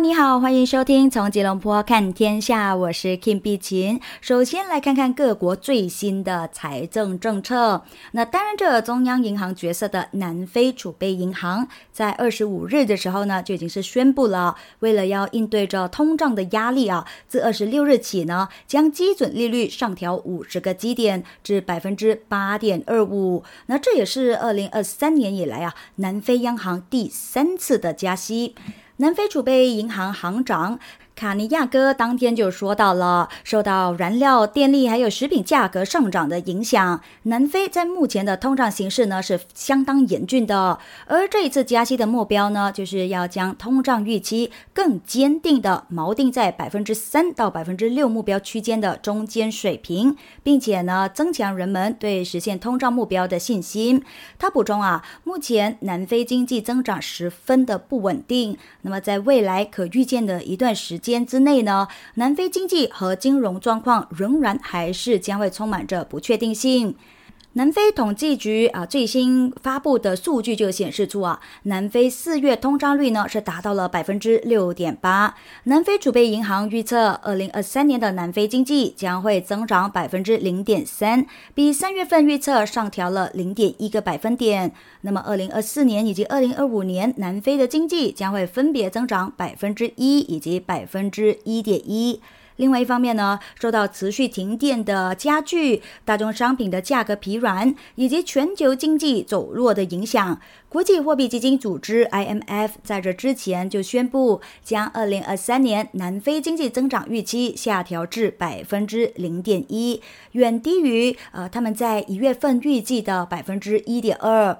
你好，欢迎收听从吉隆坡看天下，我是 Kim 碧琴。首先来看看各国最新的财政政策。那担任着中央银行角色的南非储备银行，在二十五日的时候呢，就已经是宣布了，为了要应对着通胀的压力啊，自二十六日起呢，将基准利率上调五十个基点至百分之八点二五。那这也是二零二三年以来啊，南非央行第三次的加息。南非储备银行行长。卡尼亚哥当天就说到了，受到燃料、电力还有食品价格上涨的影响，南非在目前的通胀形势呢是相当严峻的。而这一次加息的目标呢，就是要将通胀预期更坚定的锚定在百分之三到百分之六目标区间的中间水平，并且呢增强人们对实现通胀目标的信心。他补充啊，目前南非经济增长十分的不稳定，那么在未来可预见的一段时。间之内呢，南非经济和金融状况仍然还是将会充满着不确定性。南非统计局啊最新发布的数据就显示出啊，南非四月通胀率呢是达到了百分之六点八。南非储备银行预测，二零二三年的南非经济将会增长百分之零点三，比三月份预测上调了零点一个百分点。那么，二零二四年以及二零二五年，南非的经济将会分别增长百分之一以及百分之一点一。另外一方面呢，受到持续停电的加剧、大宗商品的价格疲软以及全球经济走弱的影响，国际货币基金组织 （IMF） 在这之前就宣布，将2023年南非经济增长预期下调至百分之零点一，远低于呃他们在一月份预计的百分之一点二。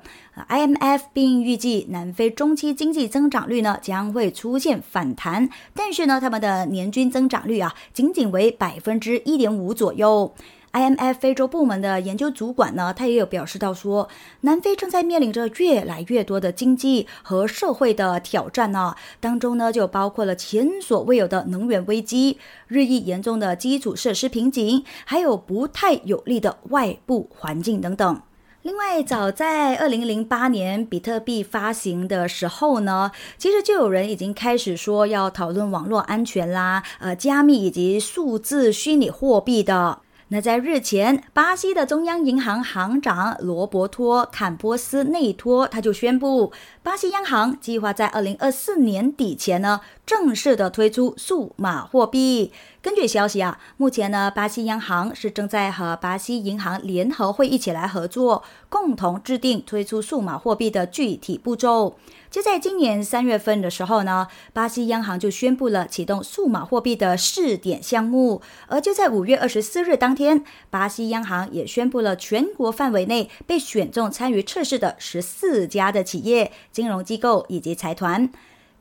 IMF 并预计南非中期经济增长率呢将会出现反弹，但是呢，他们的年均增长率啊仅仅为百分之一点五左右。IMF 非洲部门的研究主管呢，他也有表示到说，南非正在面临着越来越多的经济和社会的挑战呢，当中呢就包括了前所未有的能源危机、日益严重的基础设施瓶颈，还有不太有利的外部环境等等。另外，早在二零零八年比特币发行的时候呢，其实就有人已经开始说要讨论网络安全啦，呃，加密以及数字虚拟货币的。那在日前，巴西的中央银行行长罗伯托·坎波斯内托他就宣布，巴西央行计划在二零二四年底前呢，正式的推出数码货币。根据消息啊，目前呢，巴西央行是正在和巴西银行联合会一起来合作，共同制定推出数码货币的具体步骤。就在今年三月份的时候呢，巴西央行就宣布了启动数码货币的试点项目。而就在五月二十四日当天，巴西央行也宣布了全国范围内被选中参与测试的十四家的企业、金融机构以及财团。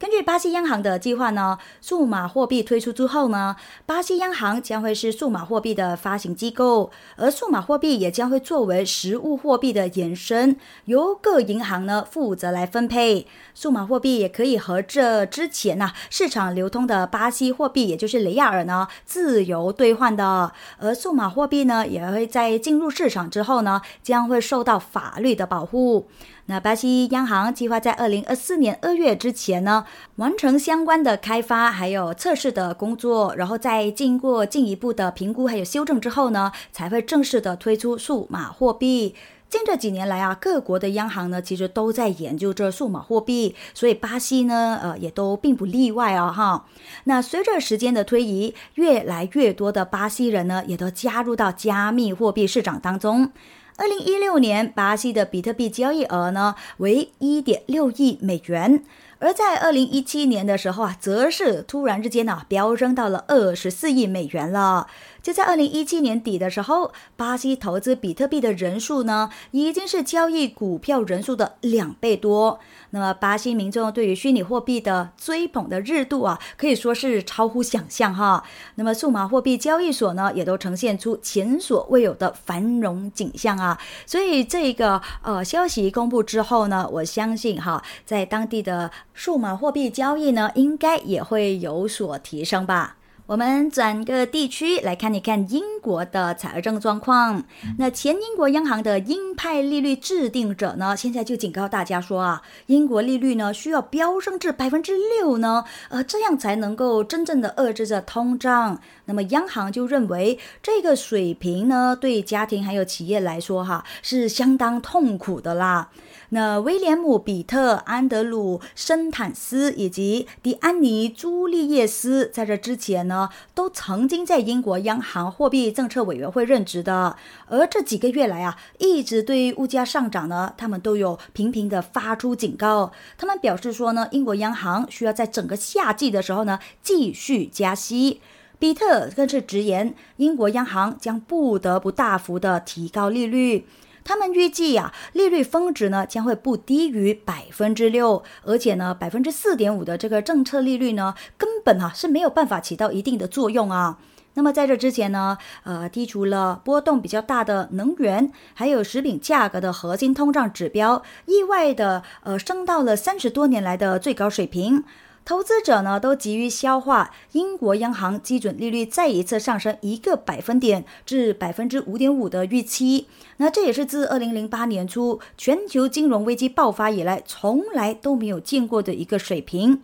根据巴西央行的计划呢，数码货币推出之后呢，巴西央行将会是数码货币的发行机构，而数码货币也将会作为实物货币的延伸，由各银行呢负责来分配。数码货币也可以和这之前呢市场流通的巴西货币，也就是雷亚尔呢自由兑换的。而数码货币呢，也会在进入市场之后呢，将会受到法律的保护。那巴西央行计划在二零二四年二月之前呢，完成相关的开发还有测试的工作，然后再经过进一步的评估还有修正之后呢，才会正式的推出数码货币。近这几年来啊，各国的央行呢，其实都在研究这数码货币，所以巴西呢，呃，也都并不例外啊，哈。那随着时间的推移，越来越多的巴西人呢，也都加入到加密货币市场当中。二零一六年，巴西的比特币交易额呢为一点六亿美元，而在二零一七年的时候啊，则是突然之间呢飙升到了二十四亿美元了。就在二零一七年底的时候，巴西投资比特币的人数呢，已经是交易股票人数的两倍多。那么，巴西民众对于虚拟货币的追捧的热度啊，可以说是超乎想象哈。那么，数码货币交易所呢，也都呈现出前所未有的繁荣景象啊。所以，这个呃消息公布之后呢，我相信哈，在当地的数码货币交易呢，应该也会有所提升吧。我们转个地区来看一看英国的财政状况。那前英国央行的鹰派利率制定者呢，现在就警告大家说啊，英国利率呢需要飙升至百分之六呢，呃，这样才能够真正的遏制着通胀。那么央行就认为这个水平呢，对家庭还有企业来说哈，是相当痛苦的啦。那威廉姆·比特、安德鲁·森坦斯以及迪安妮·朱利叶斯在这之前呢，都曾经在英国央行货币政策委员会任职的。而这几个月来啊，一直对物价上涨呢，他们都有频频的发出警告。他们表示说呢，英国央行需要在整个夏季的时候呢，继续加息。比特更是直言，英国央行将不得不大幅的提高利率。他们预计呀，利率峰值呢将会不低于百分之六，而且呢，百分之四点五的这个政策利率呢，根本哈是没有办法起到一定的作用啊。那么在这之前呢，呃，剔除了波动比较大的能源，还有食品价格的核心通胀指标，意外的呃升到了三十多年来的最高水平。投资者呢都急于消化英国央行基准利率再一次上升一个百分点至百分之五点五的预期，那这也是自二零零八年初全球金融危机爆发以来从来都没有见过的一个水平。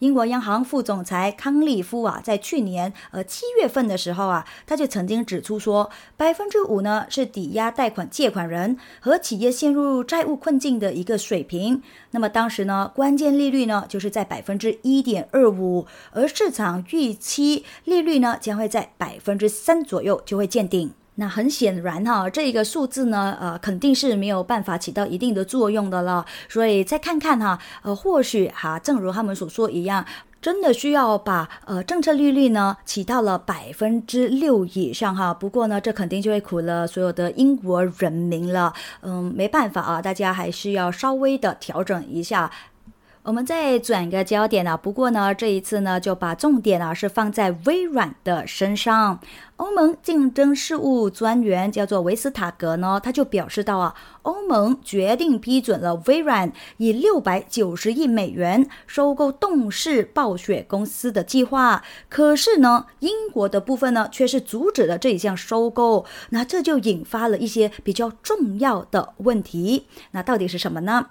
英国央行副总裁康利夫啊，在去年呃七月份的时候啊，他就曾经指出说，百分之五呢是抵押贷款借款人和企业陷入债务困境的一个水平。那么当时呢，关键利率呢就是在百分之一点二五，而市场预期利率呢将会在百分之三左右就会见顶。那很显然哈，这个数字呢，呃，肯定是没有办法起到一定的作用的了。所以再看看哈，呃，或许哈，正如他们所说一样，真的需要把呃政策利率呢起到了百分之六以上哈。不过呢，这肯定就会苦了所有的英国人民了。嗯，没办法啊，大家还是要稍微的调整一下。我们再转个焦点啊，不过呢，这一次呢，就把重点啊是放在微软的身上。欧盟竞争事务专员叫做维斯塔格呢，他就表示到啊，欧盟决定批准了微软以六百九十亿美元收购动视暴雪公司的计划。可是呢，英国的部分呢，却是阻止了这一项收购。那这就引发了一些比较重要的问题。那到底是什么呢？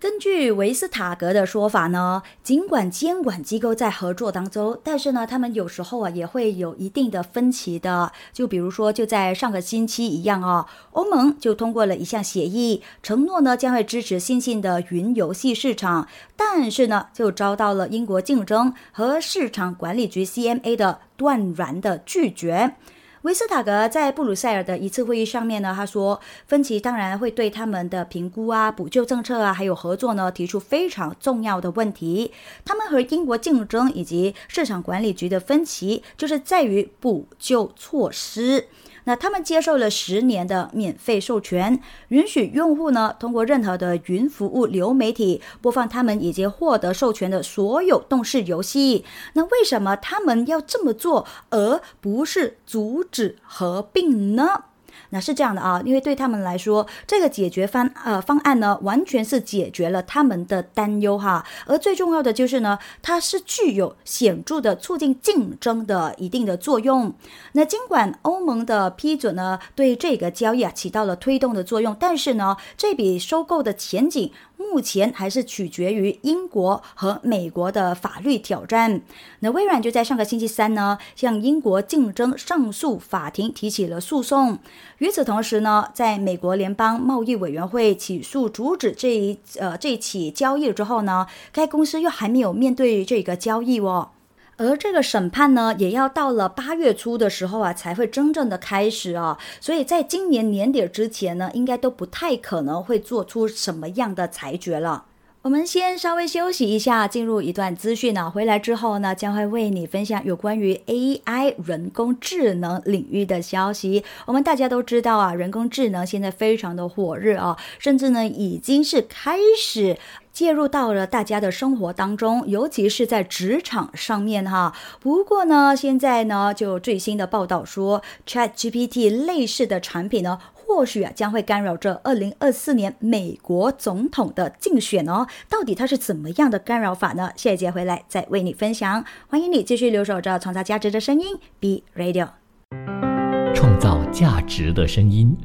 根据维斯塔格的说法呢，尽管监管机构在合作当中，但是呢，他们有时候啊也会有一定的分歧的。就比如说，就在上个星期一样啊，欧盟就通过了一项协议，承诺呢将会支持新兴的云游戏市场，但是呢就遭到了英国竞争和市场管理局 CMA 的断然的拒绝。维斯塔格在布鲁塞尔的一次会议上面呢，他说，分歧当然会对他们的评估啊、补救政策啊，还有合作呢，提出非常重要的问题。他们和英国竞争以及市场管理局的分歧，就是在于补救措施。那他们接受了十年的免费授权，允许用户呢通过任何的云服务流媒体播放他们已经获得授权的所有动视游戏。那为什么他们要这么做，而不是阻止合并呢？那是这样的啊，因为对他们来说，这个解决方呃方案呢，完全是解决了他们的担忧哈。而最重要的就是呢，它是具有显著的促进竞争的一定的作用。那尽管欧盟的批准呢，对这个交易啊起到了推动的作用，但是呢，这笔收购的前景。目前还是取决于英国和美国的法律挑战。那微软就在上个星期三呢，向英国竞争上诉法庭提起了诉讼。与此同时呢，在美国联邦贸易委员会起诉阻止这一呃这起交易之后呢，该公司又还没有面对这个交易哦。而这个审判呢，也要到了八月初的时候啊，才会真正的开始啊。所以在今年年底之前呢，应该都不太可能会做出什么样的裁决了。我们先稍微休息一下，进入一段资讯呢。回来之后呢，将会为你分享有关于 AI 人工智能领域的消息。我们大家都知道啊，人工智能现在非常的火热啊，甚至呢已经是开始介入到了大家的生活当中，尤其是在职场上面哈。不过呢，现在呢就最新的报道说，ChatGPT 类似的产品呢。或许啊，将会干扰着二零二四年美国总统的竞选哦。到底它是怎么样的干扰法呢？下一节回来再为你分享。欢迎你继续留守着创造价值的声音，B Radio。创造价值的声音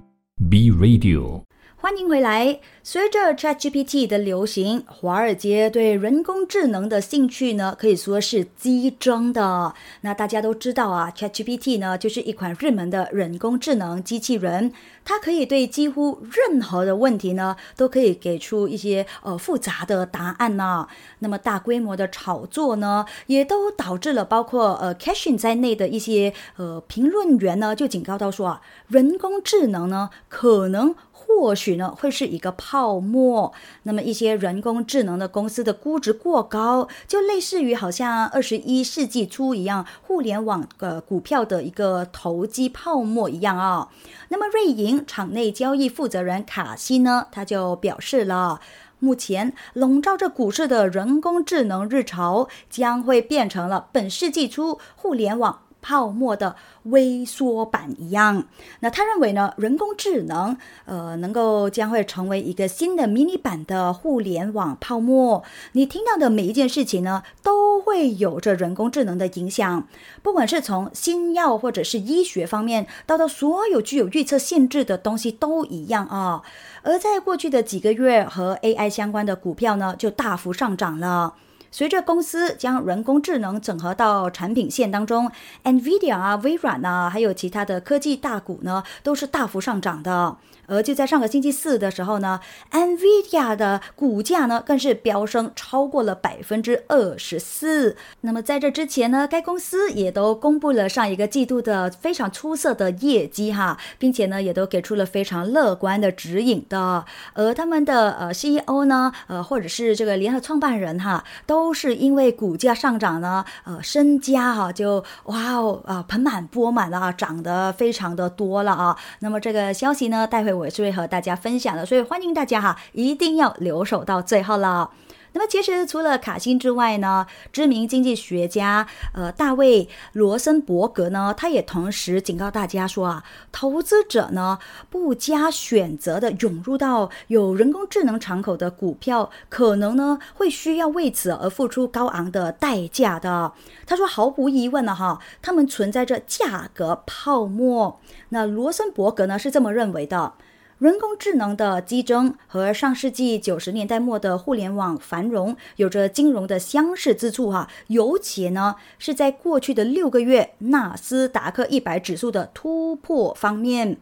，B Radio。欢迎回来。随着 ChatGPT 的流行，华尔街对人工智能的兴趣呢，可以说是激增的。那大家都知道啊，ChatGPT 呢就是一款热门的人工智能机器人，它可以对几乎任何的问题呢，都可以给出一些呃复杂的答案呢。那么大规模的炒作呢，也都导致了包括呃 Cashin 在内的一些呃评论员呢，就警告到说啊，人工智能呢可能。或许呢会是一个泡沫，那么一些人工智能的公司的估值过高，就类似于好像二十一世纪初一样，互联网的股票的一个投机泡沫一样啊。那么瑞银场内交易负责人卡西呢，他就表示了，目前笼罩着股市的人工智能日潮，将会变成了本世纪初互联网。泡沫的微缩版一样，那他认为呢，人工智能呃能够将会成为一个新的迷你版的互联网泡沫。你听到的每一件事情呢，都会有着人工智能的影响，不管是从新药或者是医学方面，到到所有具有预测性质的东西都一样啊。而在过去的几个月，和 AI 相关的股票呢，就大幅上涨了。随着公司将人工智能整合到产品线当中，NVIDIA 啊、微软啊，还有其他的科技大股呢，都是大幅上涨的。而就在上个星期四的时候呢，NVIDIA 的股价呢更是飙升超过了百分之二十四。那么在这之前呢，该公司也都公布了上一个季度的非常出色的业绩哈，并且呢也都给出了非常乐观的指引的。而他们的呃 CEO 呢，呃或者是这个联合创办人哈，都是因为股价上涨呢，呃身家哈就哇哦啊盆满钵满了啊，涨得非常的多了啊。那么这个消息呢，待会。我也是会和大家分享的，所以欢迎大家哈，一定要留守到最后了。那么，其实除了卡辛之外呢，知名经济学家呃大卫罗森伯格呢，他也同时警告大家说啊，投资者呢不加选择的涌入到有人工智能敞口的股票，可能呢会需要为此而付出高昂的代价的。他说，毫无疑问的哈，他们存在着价格泡沫。那罗森伯格呢是这么认为的。人工智能的激增和上世纪九十年代末的互联网繁荣有着金融的相似之处哈，尤其呢是在过去的六个月纳斯达克一百指数的突破方面。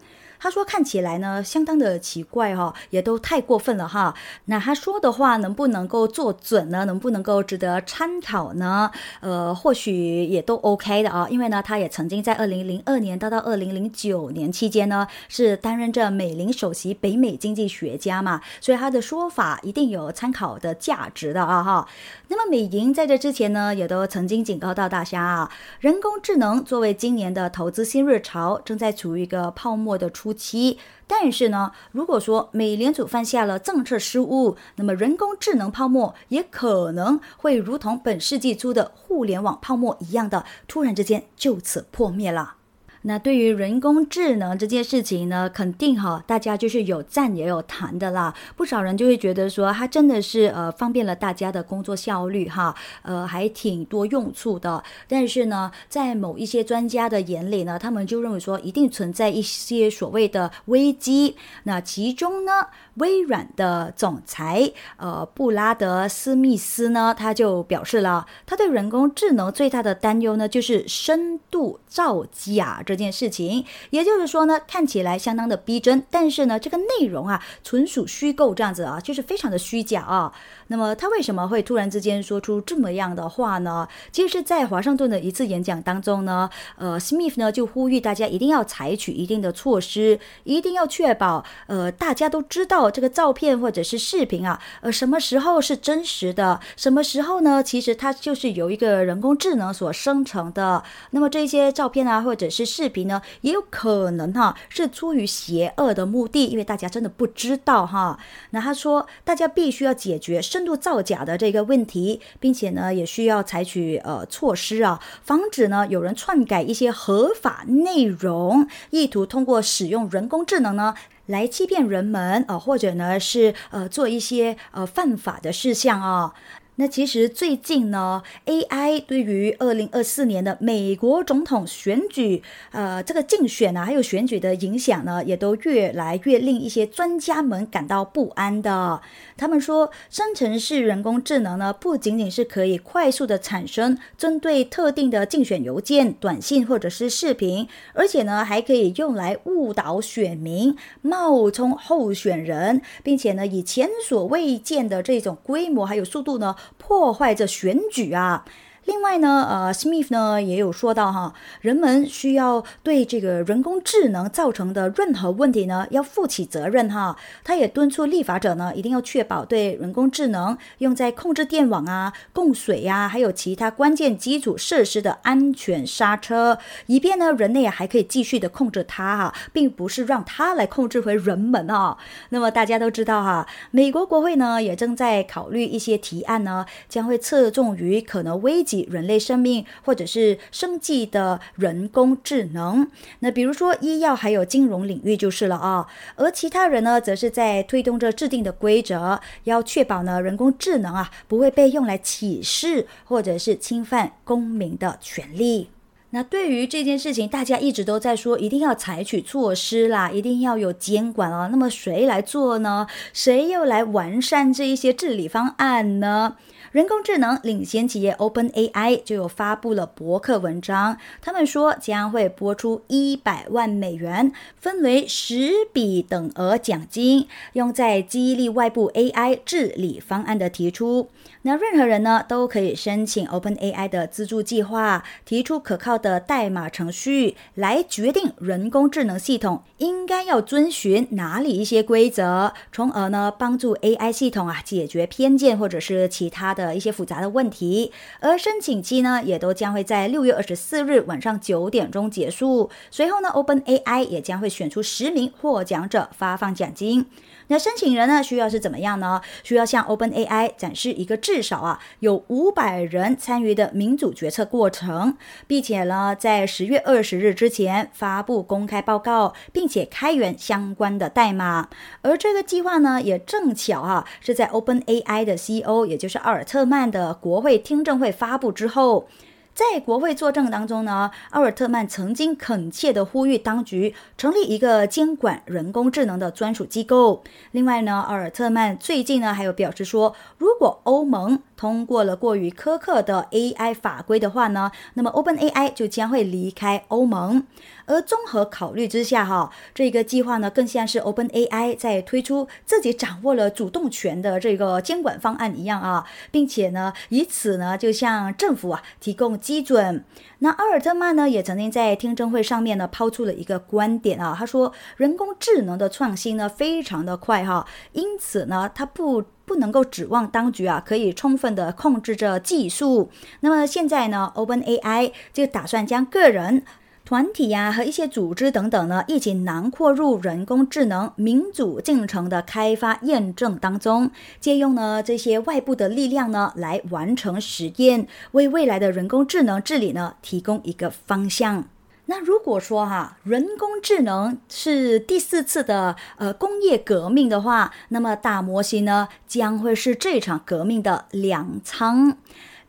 他说：“看起来呢，相当的奇怪哈，也都太过分了哈。那他说的话能不能够做准呢？能不能够值得参考呢？呃，或许也都 OK 的啊。因为呢，他也曾经在二零零二年到到二零零九年期间呢，是担任着美林首席北美经济学家嘛，所以他的说法一定有参考的价值的啊哈。那么美银在这之前呢，也都曾经警告到大家啊，人工智能作为今年的投资新热潮，正在处于一个泡沫的初。期，但是呢，如果说美联储犯下了政策失误，那么人工智能泡沫也可能会如同本世纪初的互联网泡沫一样的，突然之间就此破灭了。那对于人工智能这件事情呢，肯定哈，大家就是有赞也有谈的啦。不少人就会觉得说，它真的是呃方便了大家的工作效率哈，呃还挺多用处的。但是呢，在某一些专家的眼里呢，他们就认为说，一定存在一些所谓的危机。那其中呢，微软的总裁呃布拉德斯密斯呢，他就表示了，他对人工智能最大的担忧呢，就是深度造假。这件事情。也就是说呢，看起来相当的逼真，但是呢，这个内容啊，纯属虚构，这样子啊，就是非常的虚假啊。那么他为什么会突然之间说出这么样的话呢？其实在华盛顿的一次演讲当中呢，呃，Smith 呢就呼吁大家一定要采取一定的措施，一定要确保呃大家都知道这个照片或者是视频啊，呃什么时候是真实的，什么时候呢？其实它就是由一个人工智能所生成的。那么这些照片啊或者是视视频呢，也有可能哈是出于邪恶的目的，因为大家真的不知道哈。那他说大家必须要解决深度造假的这个问题，并且呢，也需要采取呃措施啊，防止呢有人篡改一些合法内容，意图通过使用人工智能呢来欺骗人们啊，或者呢是呃做一些呃犯法的事项啊。那其实最近呢，AI 对于二零二四年的美国总统选举，呃，这个竞选啊，还有选举的影响呢，也都越来越令一些专家们感到不安的。他们说，生成式人工智能呢，不仅仅是可以快速的产生针对特定的竞选邮件、短信或者是视频，而且呢，还可以用来误导选民、冒充候选人，并且呢，以前所未见的这种规模还有速度呢。破坏这选举啊！另外呢，呃，Smith 呢也有说到哈，人们需要对这个人工智能造成的任何问题呢，要负起责任哈。他也敦促立法者呢，一定要确保对人工智能用在控制电网啊、供水呀，还有其他关键基础设施的安全刹车，以便呢，人类还可以继续的控制它哈，并不是让它来控制回人们啊。那么大家都知道哈，美国国会呢也正在考虑一些提案呢，将会侧重于可能危。及人类生命或者是生计的人工智能，那比如说医药还有金融领域就是了啊。而其他人呢，则是在推动着制定的规则，要确保呢人工智能啊不会被用来歧视或者是侵犯公民的权利。那对于这件事情，大家一直都在说，一定要采取措施啦，一定要有监管啊。那么谁来做呢？谁又来完善这一些治理方案呢？人工智能领先企业 OpenAI 就有发布了博客文章，他们说将会拨出一百万美元，分为十笔等额奖金，用在激励外部 AI 治理方案的提出。那任何人呢都可以申请 OpenAI 的资助计划，提出可靠的代码程序来决定人工智能系统应该要遵循哪里一些规则，从而呢帮助 AI 系统啊解决偏见或者是其他的的一些复杂的问题。而申请期呢也都将会在六月二十四日晚上九点钟结束。随后呢 OpenAI 也将会选出十名获奖者，发放奖金。那申请人呢需要是怎么样呢？需要向 OpenAI 展示一个至少啊有五百人参与的民主决策过程，并且呢在十月二十日之前发布公开报告，并且开源相关的代码。而这个计划呢也正巧啊是在 OpenAI 的 CEO 也就是阿尔特曼的国会听证会发布之后。在国会作证当中呢，奥尔特曼曾经恳切地呼吁当局成立一个监管人工智能的专属机构。另外呢，奥尔特曼最近呢还有表示说，如果欧盟通过了过于苛刻的 AI 法规的话呢，那么 OpenAI 就将会离开欧盟。而综合考虑之下，哈，这个计划呢，更像是 OpenAI 在推出自己掌握了主动权的这个监管方案一样啊，并且呢，以此呢，就向政府啊提供基准。那阿尔特曼呢，也曾经在听证会上面呢抛出了一个观点啊，他说，人工智能的创新呢非常的快哈，因此呢，他不不能够指望当局啊可以充分的控制着技术。那么现在呢，OpenAI 就打算将个人。团体呀和一些组织等等呢，一起囊括入人工智能民主进程的开发验证当中，借用呢这些外部的力量呢来完成实验，为未来的人工智能治理呢提供一个方向。那如果说哈人工智能是第四次的呃工业革命的话，那么大模型呢将会是这场革命的粮仓。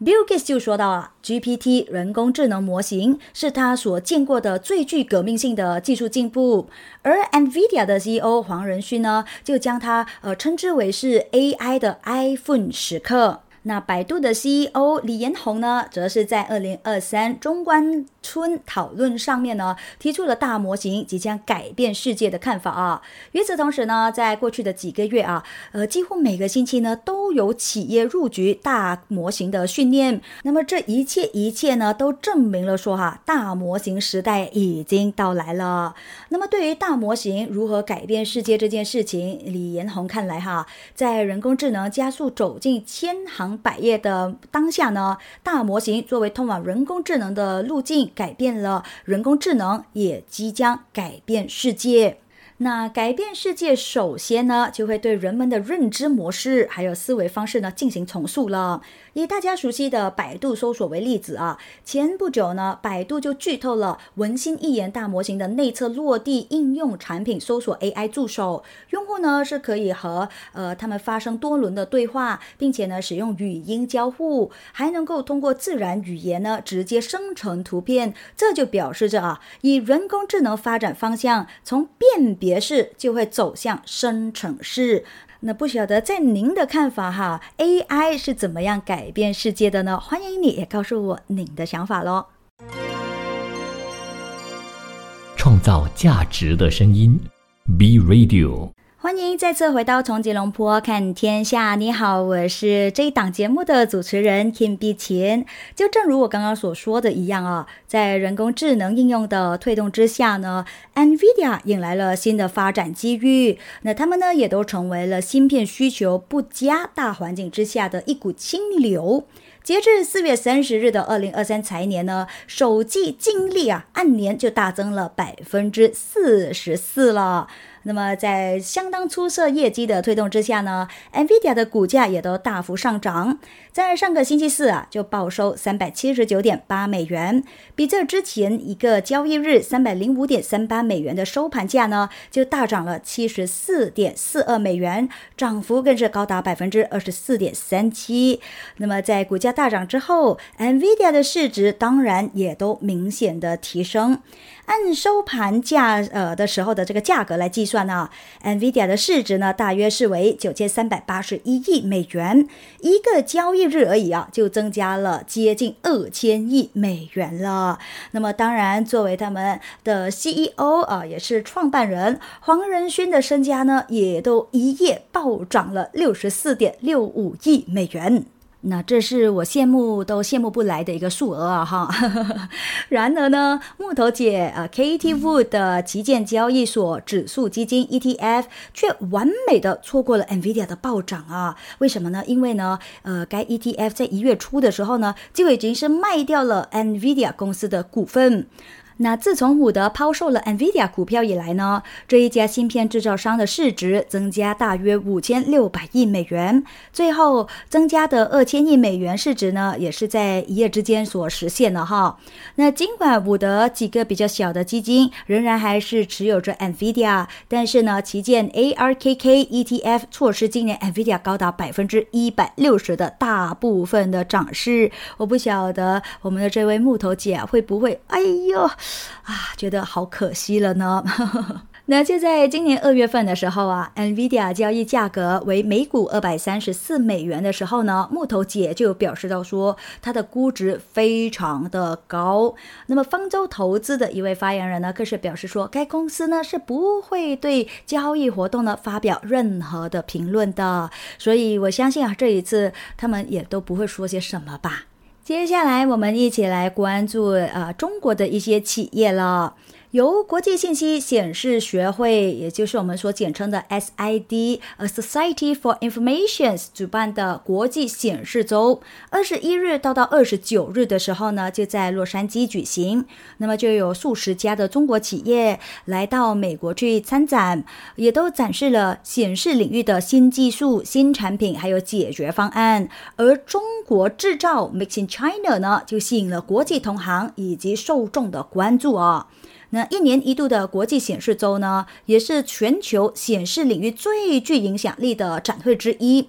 Bill Gates 就说到了，GPT 人工智能模型是他所见过的最具革命性的技术进步。而 NVIDIA 的 CEO 黄仁勋呢，就将它呃称之为是 AI 的 iPhone 时刻。那百度的 CEO 李彦宏呢，则是在二零二三中关村讨论上面呢，提出了大模型即将改变世界的看法啊。与此同时呢，在过去的几个月啊，呃，几乎每个星期呢，都有企业入局大模型的训练。那么这一切一切呢，都证明了说哈，大模型时代已经到来了。那么对于大模型如何改变世界这件事情，李彦宏看来哈，在人工智能加速走进千行。百业的当下呢，大模型作为通往人工智能的路径，改变了人工智能，也即将改变世界。那改变世界，首先呢，就会对人们的认知模式还有思维方式呢进行重塑了。以大家熟悉的百度搜索为例子啊，前不久呢，百度就剧透了文心一言大模型的内测落地应用产品搜索 AI 助手，用户呢是可以和呃他们发生多轮的对话，并且呢使用语音交互，还能够通过自然语言呢直接生成图片，这就表示着啊，以人工智能发展方向，从辨别式就会走向生成式。那不晓得在您的看法哈，AI 是怎么样改变世界的呢？欢迎你也告诉我您的想法喽。创造价值的声音，B Radio。欢迎再次回到从吉隆坡看天下。你好，我是这一档节目的主持人 Kim 碧琴。就正如我刚刚所说的一样啊，在人工智能应用的推动之下呢，NVIDIA 引来了新的发展机遇。那他们呢，也都成为了芯片需求不佳大环境之下的一股清流。截至四月三十日的二零二三财年呢，首季净利啊，按年就大增了百分之四十四了。那么，在相当出色业绩的推动之下呢，NVIDIA 的股价也都大幅上涨。在上个星期四啊，就报收三百七十九点八美元，比这之前一个交易日三百零五点三八美元的收盘价呢，就大涨了七十四点四二美元，涨幅更是高达百分之二十四点三七。那么，在股价大涨之后，NVIDIA 的市值当然也都明显的提升。按收盘价呃的时候的这个价格来计算呢，NVIDIA 的市值呢大约是为九千三百八十一亿美元，一个交易日而已啊，就增加了接近二千亿美元了。那么当然，作为他们的 CEO 啊，也是创办人黄仁勋的身家呢，也都一夜暴涨了六十四点六五亿美元。那这是我羡慕都羡慕不来的一个数额啊哈！然而呢，木头姐啊，Katie Wood 的旗舰交易所指数基金 ETF 却完美的错过了 Nvidia 的暴涨啊！为什么呢？因为呢，呃，该 ETF 在一月初的时候呢，就已经是卖掉了 Nvidia 公司的股份。那自从伍德抛售了 Nvidia 股票以来呢，这一家芯片制造商的市值增加大约五千六百亿美元，最后增加的二千亿美元市值呢，也是在一夜之间所实现的哈。那尽管伍德几个比较小的基金仍然还是持有着 Nvidia，但是呢，旗舰 ARKK ETF 错失今年 Nvidia 高达百分之一百六十的大部分的涨势。我不晓得我们的这位木头姐会不会，哎呦！啊，觉得好可惜了呢。那就在今年二月份的时候啊，NVIDIA 交易价格为每股二百三十四美元的时候呢，木头姐就表示到说，它的估值非常的高。那么方舟投资的一位发言人呢，更是表示说，该公司呢是不会对交易活动呢发表任何的评论的。所以我相信啊，这一次他们也都不会说些什么吧。接下来，我们一起来关注啊中国的一些企业了。由国际信息显示学会，也就是我们所简称的 SID，呃，Society for Information 主办的国际显示周，二十一日到到二十九日的时候呢，就在洛杉矶举行。那么就有数十家的中国企业来到美国去参展，也都展示了显示领域的新技术、新产品还有解决方案。而中国制造 Made in China 呢，就吸引了国际同行以及受众的关注啊。那一年一度的国际显示周呢，也是全球显示领域最具影响力的展会之一。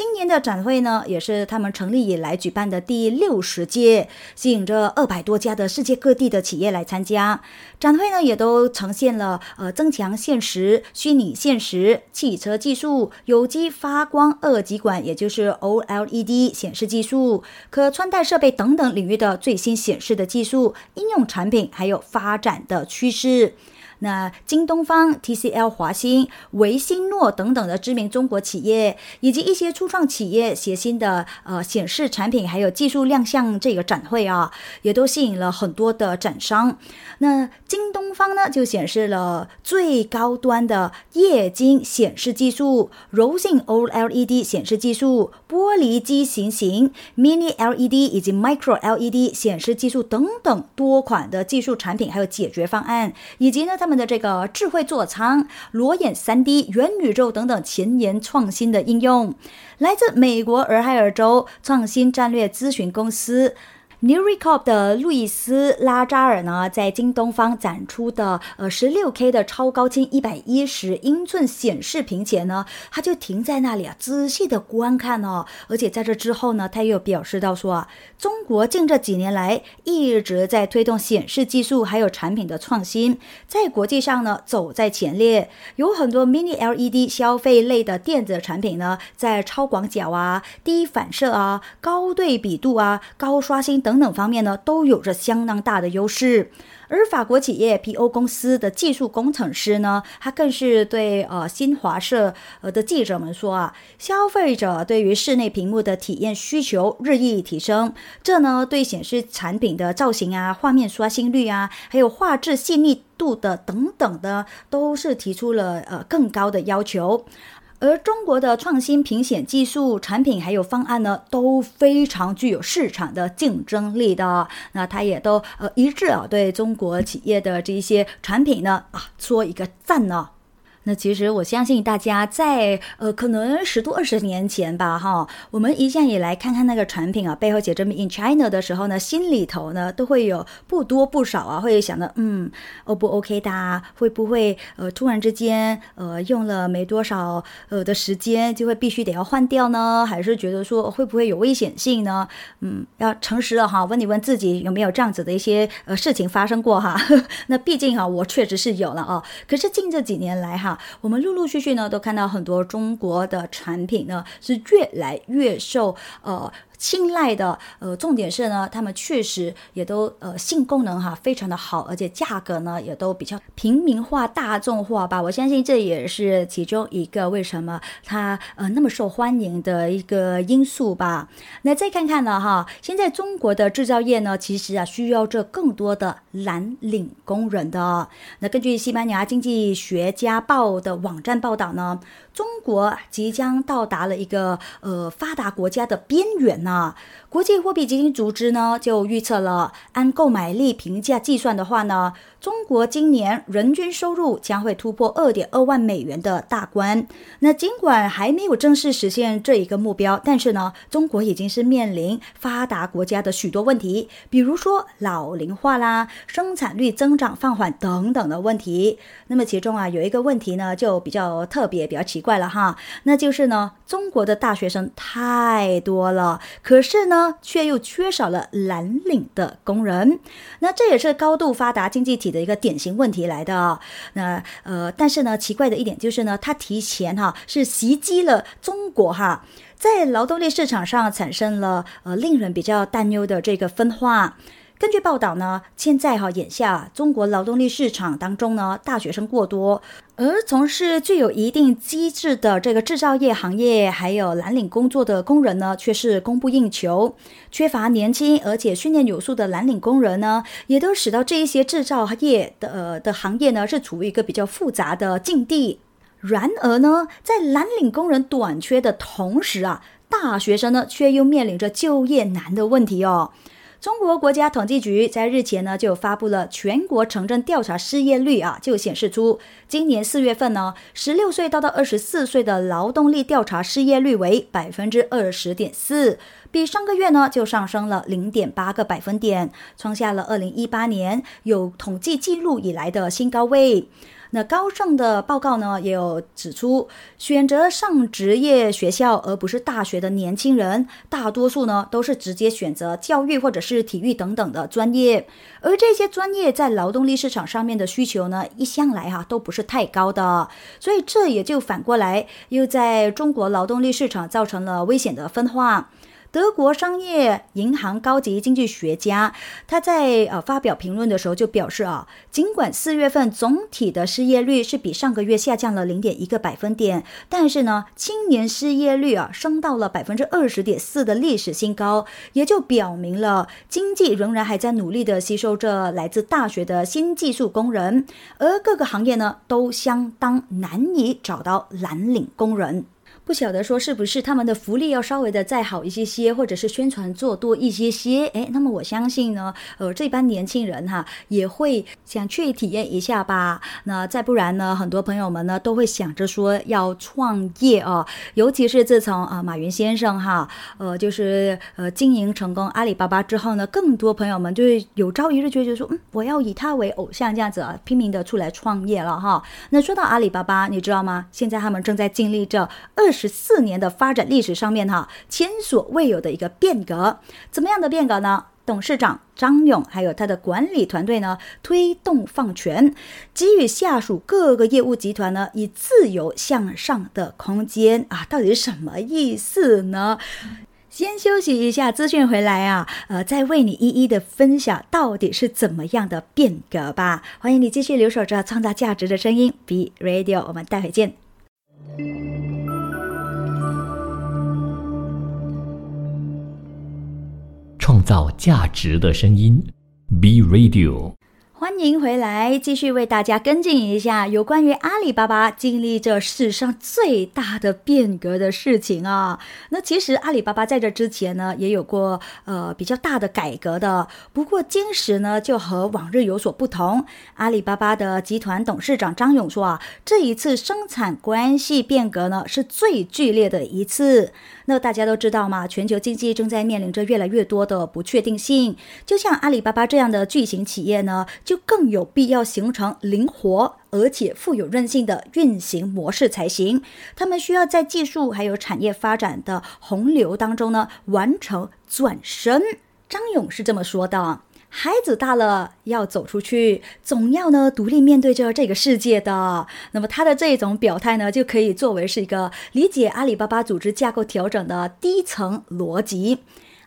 今年的展会呢，也是他们成立以来举办的第六十届，吸引着二百多家的世界各地的企业来参加。展会呢，也都呈现了呃增强现实、虚拟现实、汽车技术、有机发光二极管，也就是 OLED 显示技术、可穿戴设备等等领域的最新显示的技术、应用产品，还有发展的趋势。那京东方、TCL、华星、维新诺等等的知名中国企业，以及一些初创企业携新的呃显示产品还有技术亮相这个展会啊，也都吸引了很多的展商。那京东方呢，就显示了最高端的液晶显示技术、柔性 OLED 显示技术、玻璃机型型 Mini LED 以及 Micro LED 显示技术等等多款的技术产品，还有解决方案，以及呢，他们们的这个智慧座舱、裸眼三 D、元宇宙等等前沿创新的应用，来自美国俄亥俄州创新战略咨询公司。Newrecop 的路易斯拉扎尔呢，在京东方展出的呃十六 K 的超高清一百一十英寸显示屏前呢，他就停在那里啊，仔细的观看哦。而且在这之后呢，他又表示到说啊，中国近这几年来一直在推动显示技术还有产品的创新，在国际上呢走在前列，有很多 Mini LED 消费类的电子产品呢，在超广角啊、低反射啊、高对比度啊、高刷新等。等等方面呢，都有着相当大的优势。而法国企业 P O 公司的技术工程师呢，他更是对呃新华社呃的记者们说啊，消费者对于室内屏幕的体验需求日益提升，这呢对显示产品的造型啊、画面刷新率啊，还有画质细腻度的等等的，都是提出了呃更高的要求。而中国的创新评选技术产品还有方案呢，都非常具有市场的竞争力的。那他也都呃一致啊，对中国企业的这一些产品呢啊说一个赞呢。那其实我相信大家在呃可能十多二十年前吧哈，我们一向以来看看那个产品啊背后写着 “in China” 的时候呢，心里头呢都会有不多不少啊，会想到嗯，O 不 OK 的，会不会呃突然之间呃用了没多少呃的时间就会必须得要换掉呢？还是觉得说会不会有危险性呢？嗯，要诚实的哈，问你问自己有没有这样子的一些呃事情发生过哈？那毕竟哈，我确实是有了啊。可是近这几年来哈。我们陆陆续续呢，都看到很多中国的产品呢，是越来越受呃。青睐的，呃，重点是呢，他们确实也都呃性功能哈非常的好，而且价格呢也都比较平民化、大众化吧。我相信这也是其中一个为什么它呃那么受欢迎的一个因素吧。那再看看呢哈，现在中国的制造业呢，其实啊需要这更多的蓝领工人的。那根据西班牙经济学家报的网站报道呢。中国即将到达了一个呃发达国家的边缘呢啊。国际货币基金组织呢就预测了，按购买力评价计算的话呢。中国今年人均收入将会突破二点二万美元的大关。那尽管还没有正式实现这一个目标，但是呢，中国已经是面临发达国家的许多问题，比如说老龄化啦、生产率增长放缓等等的问题。那么其中啊，有一个问题呢，就比较特别、比较奇怪了哈，那就是呢，中国的大学生太多了，可是呢，却又缺少了蓝领的工人。那这也是高度发达经济体。的一个典型问题来的，那呃，但是呢，奇怪的一点就是呢，它提前哈是袭击了中国哈，在劳动力市场上产生了呃令人比较担忧的这个分化。根据报道呢，现在哈眼下中国劳动力市场当中呢，大学生过多，而从事具有一定机制的这个制造业行业，还有蓝领工作的工人呢，却是供不应求。缺乏年轻而且训练有素的蓝领工人呢，也都使到这一些制造业的呃的行业呢，是处于一个比较复杂的境地。然而呢，在蓝领工人短缺的同时啊，大学生呢，却又面临着就业难的问题哦。中国国家统计局在日前呢就发布了全国城镇调查失业率啊，就显示出今年四月份呢，十六岁到到二十四岁的劳动力调查失业率为百分之二十点四，比上个月呢就上升了零点八个百分点，创下了二零一八年有统计记录以来的新高位。那高盛的报告呢，也有指出，选择上职业学校而不是大学的年轻人，大多数呢都是直接选择教育或者是体育等等的专业，而这些专业在劳动力市场上面的需求呢，一向来哈都不是太高的，所以这也就反过来又在中国劳动力市场造成了危险的分化。德国商业银行高级经济学家他在呃发表评论的时候就表示啊，尽管四月份总体的失业率是比上个月下降了零点一个百分点，但是呢，青年失业率啊升到了百分之二十点四的历史新高，也就表明了经济仍然还在努力的吸收着来自大学的新技术工人，而各个行业呢都相当难以找到蓝领工人。不晓得说是不是他们的福利要稍微的再好一些些，或者是宣传做多一些些，哎，那么我相信呢，呃，这班年轻人哈也会想去体验一下吧。那再不然呢，很多朋友们呢都会想着说要创业啊，尤其是自从啊马云先生哈，呃，就是呃经营成功阿里巴巴之后呢，更多朋友们就会有朝一日觉得说，嗯，我要以他为偶像这样子啊，拼命的出来创业了哈。那说到阿里巴巴，你知道吗？现在他们正在经历着二。十四年的发展历史上面哈，前所未有的一个变革，怎么样的变革呢？董事长张勇还有他的管理团队呢，推动放权，给予下属各个业务集团呢以自由向上的空间啊，到底什么意思呢？先休息一下，资讯回来啊，呃，再为你一一的分享到底是怎么样的变革吧。欢迎你继续留守着创造价值的声音，B Radio，我们待会见。创造价值的声音，B Radio。欢迎回来，继续为大家跟进一下有关于阿里巴巴经历这史上最大的变革的事情啊。那其实阿里巴巴在这之前呢，也有过呃比较大的改革的。不过今时呢，就和往日有所不同。阿里巴巴的集团董事长张勇说啊，这一次生产关系变革呢，是最剧烈的一次。那大家都知道嘛，全球经济正在面临着越来越多的不确定性。就像阿里巴巴这样的巨型企业呢，就更有必要形成灵活而且富有韧性的运行模式才行。他们需要在技术还有产业发展的洪流当中呢，完成转身。张勇是这么说的。孩子大了要走出去，总要呢独立面对着这个世界的。那么他的这种表态呢，就可以作为是一个理解阿里巴巴组织架构调整的低层逻辑。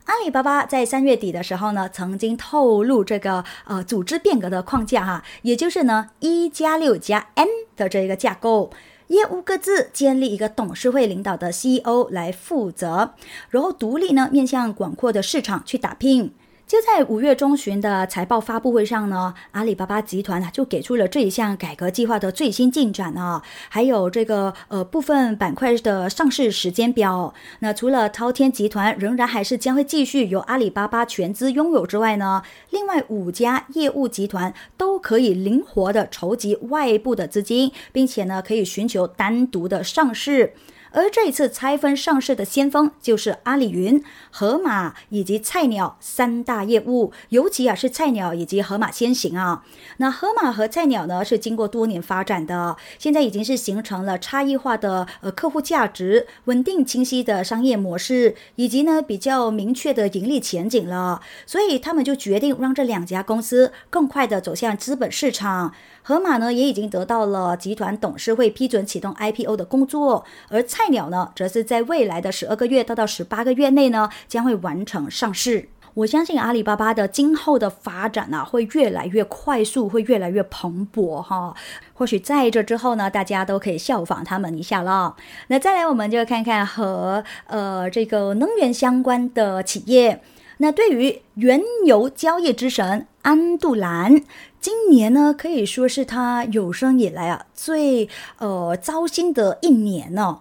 阿里巴巴在三月底的时候呢，曾经透露这个呃组织变革的框架哈，也就是呢一加六加 N 的这一个架构，业务各自建立一个董事会领导的 CEO 来负责，然后独立呢面向广阔的市场去打拼。就在五月中旬的财报发布会上呢，阿里巴巴集团啊就给出了这一项改革计划的最新进展啊，还有这个呃部分板块的上市时间表。那除了滔天集团仍然还是将会继续由阿里巴巴全资拥有之外呢，另外五家业务集团都可以灵活的筹集外部的资金，并且呢可以寻求单独的上市。而这一次拆分上市的先锋就是阿里云、盒马以及菜鸟三大业务，尤其啊是菜鸟以及盒马先行啊。那盒马和菜鸟呢是经过多年发展的，现在已经是形成了差异化的呃客户价值、稳定清晰的商业模式，以及呢比较明确的盈利前景了。所以他们就决定让这两家公司更快的走向资本市场。盒马呢也已经得到了集团董事会批准启动 IPO 的工作，而菜鸟呢，则是在未来的十二个月到到十八个月内呢，将会完成上市。我相信阿里巴巴的今后的发展呢，会越来越快速，会越来越蓬勃哈。或许在这之后呢，大家都可以效仿他们一下了。那再来，我们就看看和呃这个能源相关的企业。那对于原油交易之神安杜兰。今年呢，可以说是他有生以来啊最呃糟心的一年呢。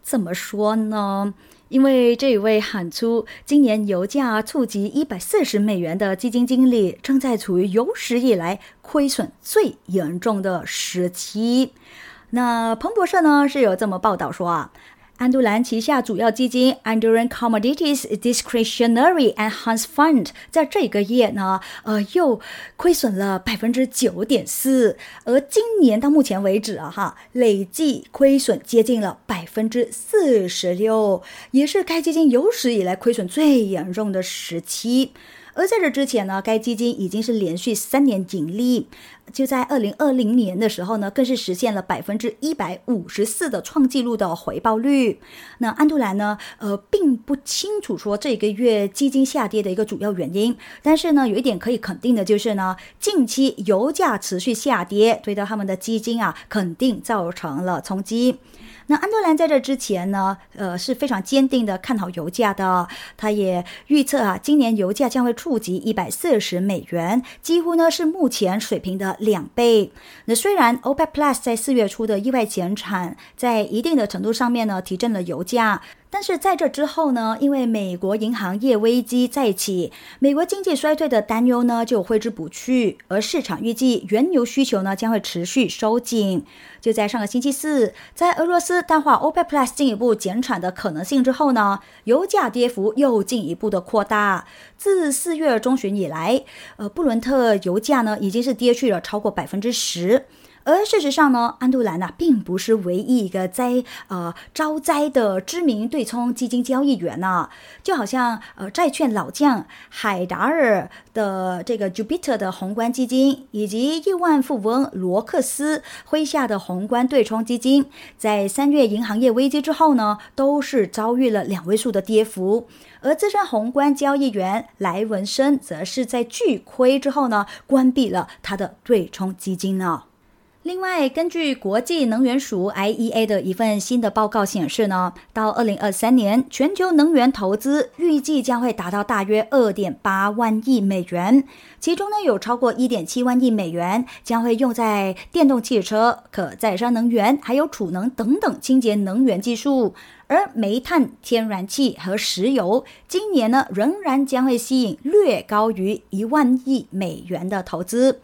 怎么说呢？因为这一位喊出今年油价触及一百四十美元的基金经理，正在处于有史以来亏损最严重的时期。那彭博社呢是有这么报道说啊。安杜兰旗下主要基金 Andoran Commodities Discretionary Enhance Fund 在这个月呢，呃，又亏损了百分之九点四，而今年到目前为止啊，哈，累计亏损接近了百分之四十六，也是该基金有史以来亏损最严重的时期。而在这之前呢，该基金已经是连续三年盈利，就在二零二零年的时候呢，更是实现了百分之一百五十四的创纪录的回报率。那安杜兰呢，呃，并不清楚说这个月基金下跌的一个主要原因，但是呢，有一点可以肯定的就是呢，近期油价持续下跌，对到他们的基金啊，肯定造成了冲击。那安德兰在这之前呢，呃是非常坚定的看好油价的，他也预测啊，今年油价将会触及一百四十美元，几乎呢是目前水平的两倍。那虽然 OPEC Plus 在四月初的意外减产，在一定的程度上面呢提振了油价。但是在这之后呢，因为美国银行业危机再起，美国经济衰退的担忧呢就挥之不去，而市场预计原油需求呢将会持续收紧。就在上个星期四，在俄罗斯淡化 OPEC Plus 进一步减产的可能性之后呢，油价跌幅又进一步的扩大。自四月中旬以来，呃，布伦特油价呢已经是跌去了超过百分之十。而事实上呢，安杜兰呐并不是唯一一个灾呃招灾的知名对冲基金交易员呐，就好像呃债券老将海达尔的这个 Jupiter 的宏观基金，以及亿万富翁罗克斯麾下的宏观对冲基金，在三月银行业危机之后呢，都是遭遇了两位数的跌幅。而资深宏观交易员莱文森则是在巨亏之后呢，关闭了他的对冲基金呢。另外，根据国际能源署 IEA 的一份新的报告显示呢，到二零二三年，全球能源投资预计将会达到大约二点八万亿美元，其中呢有超过一点七万亿美元将会用在电动汽车、可再生能源、还有储能等等清洁能源技术，而煤炭、天然气和石油今年呢仍然将会吸引略高于一万亿美元的投资。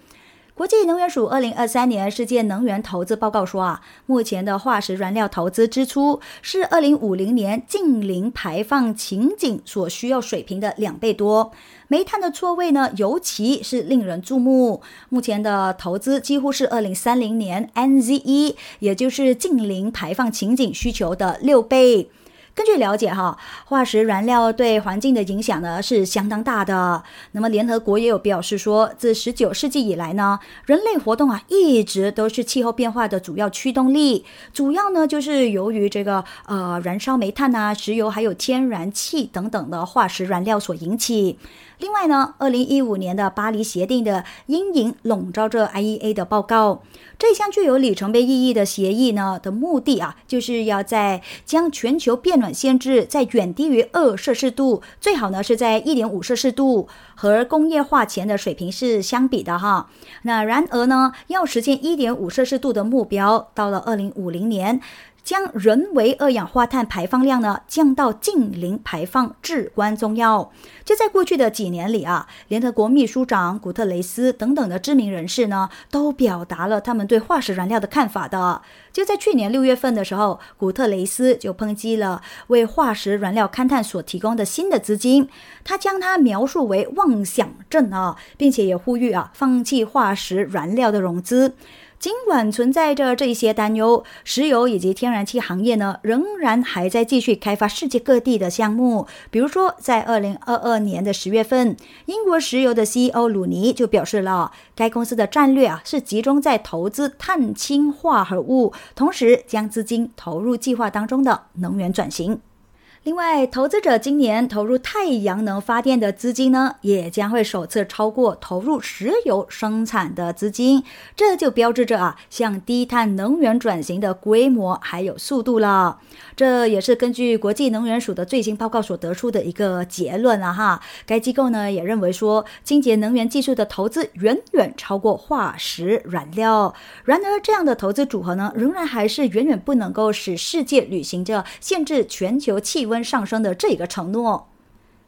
国际能源署二零二三年世界能源投资报告说啊，目前的化石燃料投资支出是二零五零年近零排放情景所需要水平的两倍多。煤炭的错位呢，尤其是令人注目。目前的投资几乎是二零三零年 NZE，也就是近零排放情景需求的六倍。根据了解，哈，化石燃料对环境的影响呢是相当大的。那么，联合国也有表示说，自十九世纪以来呢，人类活动啊一直都是气候变化的主要驱动力。主要呢就是由于这个呃燃烧煤炭啊、石油还有天然气等等的化石燃料所引起。另外呢，二零一五年的巴黎协定的阴影笼罩着 IEA 的报告。这项具有里程碑意义的协议呢的目的啊，就是要在将全球变暖限制在远低于二摄氏度，最好呢是在一点五摄氏度和工业化前的水平是相比的哈。那然而呢，要实现一点五摄氏度的目标，到了二零五零年。将人为二氧化碳排放量呢降到近零排放至关重要。就在过去的几年里啊，联合国秘书长古特雷斯等等的知名人士呢，都表达了他们对化石燃料的看法的。就在去年六月份的时候，古特雷斯就抨击了为化石燃料勘探所提供的新的资金，他将它描述为妄想症啊，并且也呼吁啊放弃化石燃料的融资。尽管存在着这一些担忧，石油以及天然气行业呢，仍然还在继续开发世界各地的项目。比如说，在二零二二年的十月份，英国石油的 CEO 鲁尼就表示了，该公司的战略啊是集中在投资碳氢化合物，同时将资金投入计划当中的能源转型。另外，投资者今年投入太阳能发电的资金呢，也将会首次超过投入石油生产的资金，这就标志着啊，向低碳能源转型的规模还有速度了。这也是根据国际能源署的最新报告所得出的一个结论了哈。该机构呢也认为说，清洁能源技术的投资远远超过化石燃料。然而，这样的投资组合呢，仍然还是远远不能够使世界履行着限制全球气温上升的这个承诺。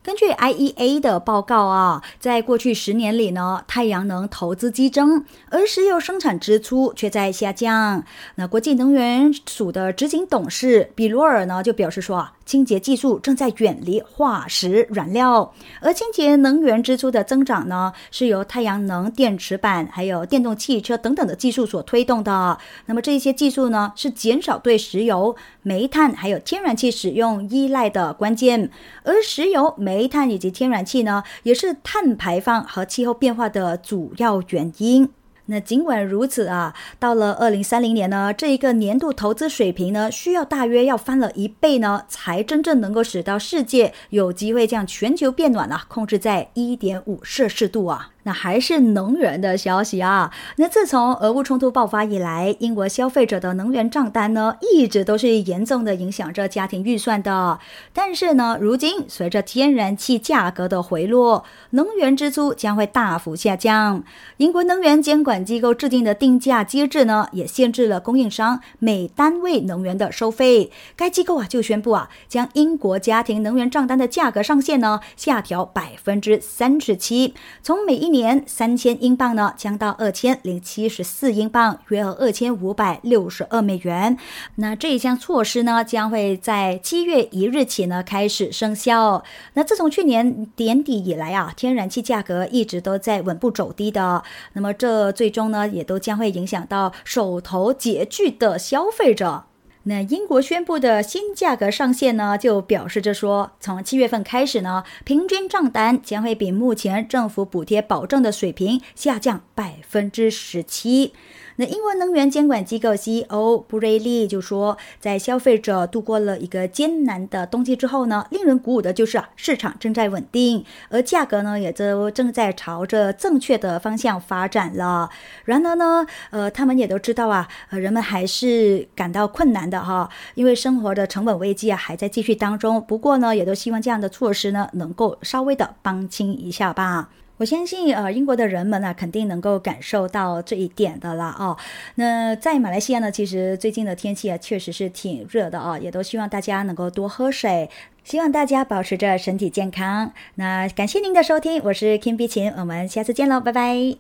根据 IEA 的报告啊，在过去十年里呢，太阳能投资激增，而石油生产支出却在下降。那国际能源署的执行董事比罗尔呢，就表示说啊。清洁技术正在远离化石燃料，而清洁能源支出的增长呢，是由太阳能电池板、还有电动汽车等等的技术所推动的。那么这些技术呢，是减少对石油、煤炭还有天然气使用依赖的关键。而石油、煤炭以及天然气呢，也是碳排放和气候变化的主要原因。那尽管如此啊，到了二零三零年呢，这一个年度投资水平呢，需要大约要翻了一倍呢，才真正能够使到世界有机会将全球变暖啊控制在一点五摄氏度啊。那还是能源的消息啊！那自从俄乌冲突爆发以来，英国消费者的能源账单呢，一直都是严重的影响着家庭预算的。但是呢，如今随着天然气价格的回落，能源支出将会大幅下降。英国能源监管机构制定的定价机制呢，也限制了供应商每单位能源的收费。该机构啊，就宣布啊，将英国家庭能源账单的价格上限呢，下调百分之三十七，从每一年三千英镑呢，降到二千零七十四英镑，约合二千五百六十二美元。那这一项措施呢，将会在七月一日起呢开始生效。那自从去年年底以来啊，天然气价格一直都在稳步走低的。那么这最终呢，也都将会影响到手头拮据的消费者。那英国宣布的新价格上限呢，就表示着说，从七月份开始呢，平均账单将会比目前政府补贴保证的水平下降百分之十七。那英国能源监管机构 CEO 布瑞利就说，在消费者度过了一个艰难的冬季之后呢，令人鼓舞的就是啊，市场正在稳定，而价格呢，也都正在朝着正确的方向发展了。然而呢，呃，他们也都知道啊，呃，人们还是感到困难的哈，因为生活的成本危机啊还在继续当中。不过呢，也都希望这样的措施呢，能够稍微的帮轻一下吧。我相信，呃，英国的人们呢，肯定能够感受到这一点的啦，哦。那在马来西亚呢，其实最近的天气啊，确实是挺热的啊，也都希望大家能够多喝水，希望大家保持着身体健康。那感谢您的收听，我是 Kim 碧琴，我们下次见喽，拜拜。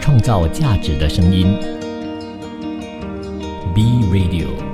创造价值的声音，B Radio。